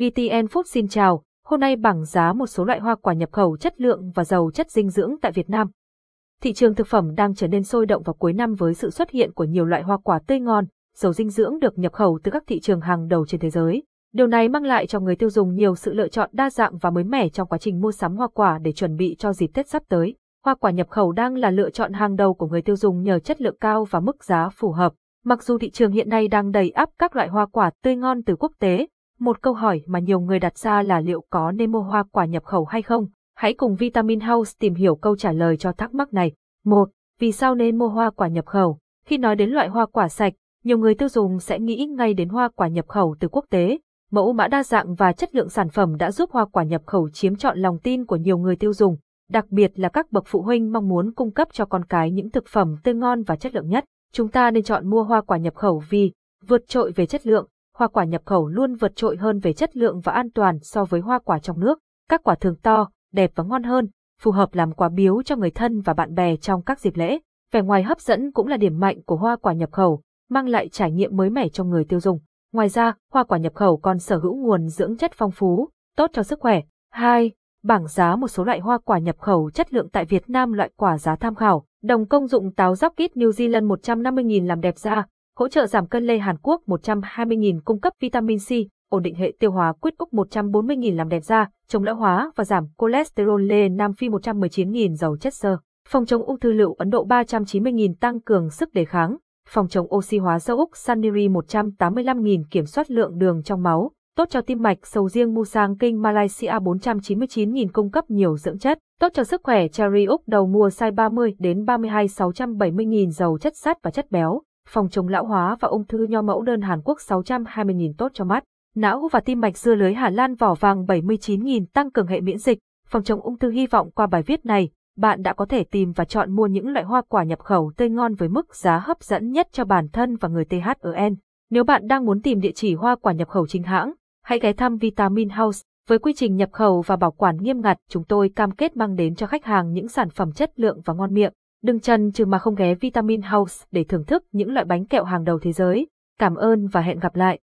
VTN Food xin chào, hôm nay bảng giá một số loại hoa quả nhập khẩu chất lượng và giàu chất dinh dưỡng tại Việt Nam. Thị trường thực phẩm đang trở nên sôi động vào cuối năm với sự xuất hiện của nhiều loại hoa quả tươi ngon, giàu dinh dưỡng được nhập khẩu từ các thị trường hàng đầu trên thế giới. Điều này mang lại cho người tiêu dùng nhiều sự lựa chọn đa dạng và mới mẻ trong quá trình mua sắm hoa quả để chuẩn bị cho dịp Tết sắp tới. Hoa quả nhập khẩu đang là lựa chọn hàng đầu của người tiêu dùng nhờ chất lượng cao và mức giá phù hợp. Mặc dù thị trường hiện nay đang đầy ắp các loại hoa quả tươi ngon từ quốc tế, một câu hỏi mà nhiều người đặt ra là liệu có nên mua hoa quả nhập khẩu hay không? Hãy cùng Vitamin House tìm hiểu câu trả lời cho thắc mắc này. 1. Vì sao nên mua hoa quả nhập khẩu? Khi nói đến loại hoa quả sạch, nhiều người tiêu dùng sẽ nghĩ ngay đến hoa quả nhập khẩu từ quốc tế. Mẫu mã đa dạng và chất lượng sản phẩm đã giúp hoa quả nhập khẩu chiếm trọn lòng tin của nhiều người tiêu dùng, đặc biệt là các bậc phụ huynh mong muốn cung cấp cho con cái những thực phẩm tươi ngon và chất lượng nhất. Chúng ta nên chọn mua hoa quả nhập khẩu vì vượt trội về chất lượng, hoa quả nhập khẩu luôn vượt trội hơn về chất lượng và an toàn so với hoa quả trong nước. Các quả thường to, đẹp và ngon hơn, phù hợp làm quà biếu cho người thân và bạn bè trong các dịp lễ. Vẻ ngoài hấp dẫn cũng là điểm mạnh của hoa quả nhập khẩu, mang lại trải nghiệm mới mẻ cho người tiêu dùng. Ngoài ra, hoa quả nhập khẩu còn sở hữu nguồn dưỡng chất phong phú, tốt cho sức khỏe. 2. Bảng giá một số loại hoa quả nhập khẩu chất lượng tại Việt Nam loại quả giá tham khảo. Đồng công dụng táo gióc kít New Zealand 150.000 làm đẹp da, hỗ trợ giảm cân lê Hàn Quốc 120.000 cung cấp vitamin C, ổn định hệ tiêu hóa quyết Úc 140.000 làm đẹp da, chống lão hóa và giảm cholesterol lê Nam Phi 119.000 giàu chất xơ, phòng chống ung thư lựu Ấn Độ 390.000 tăng cường sức đề kháng, phòng chống oxy hóa dâu Úc Saniri 185.000 kiểm soát lượng đường trong máu, tốt cho tim mạch sầu riêng Musang King Malaysia 499.000 cung cấp nhiều dưỡng chất, tốt cho sức khỏe Cherry Úc đầu mùa size 30 đến 32 670.000 dầu chất sắt và chất béo, phòng chống lão hóa và ung thư nho mẫu đơn Hàn Quốc 620.000 tốt cho mắt, não và tim mạch dưa lưới Hà Lan vỏ vàng 79.000 tăng cường hệ miễn dịch, phòng chống ung thư hy vọng qua bài viết này, bạn đã có thể tìm và chọn mua những loại hoa quả nhập khẩu tươi ngon với mức giá hấp dẫn nhất cho bản thân và người THEN. Nếu bạn đang muốn tìm địa chỉ hoa quả nhập khẩu chính hãng, hãy ghé thăm Vitamin House. Với quy trình nhập khẩu và bảo quản nghiêm ngặt, chúng tôi cam kết mang đến cho khách hàng những sản phẩm chất lượng và ngon miệng. Đừng chần chừ mà không ghé Vitamin House để thưởng thức những loại bánh kẹo hàng đầu thế giới. Cảm ơn và hẹn gặp lại.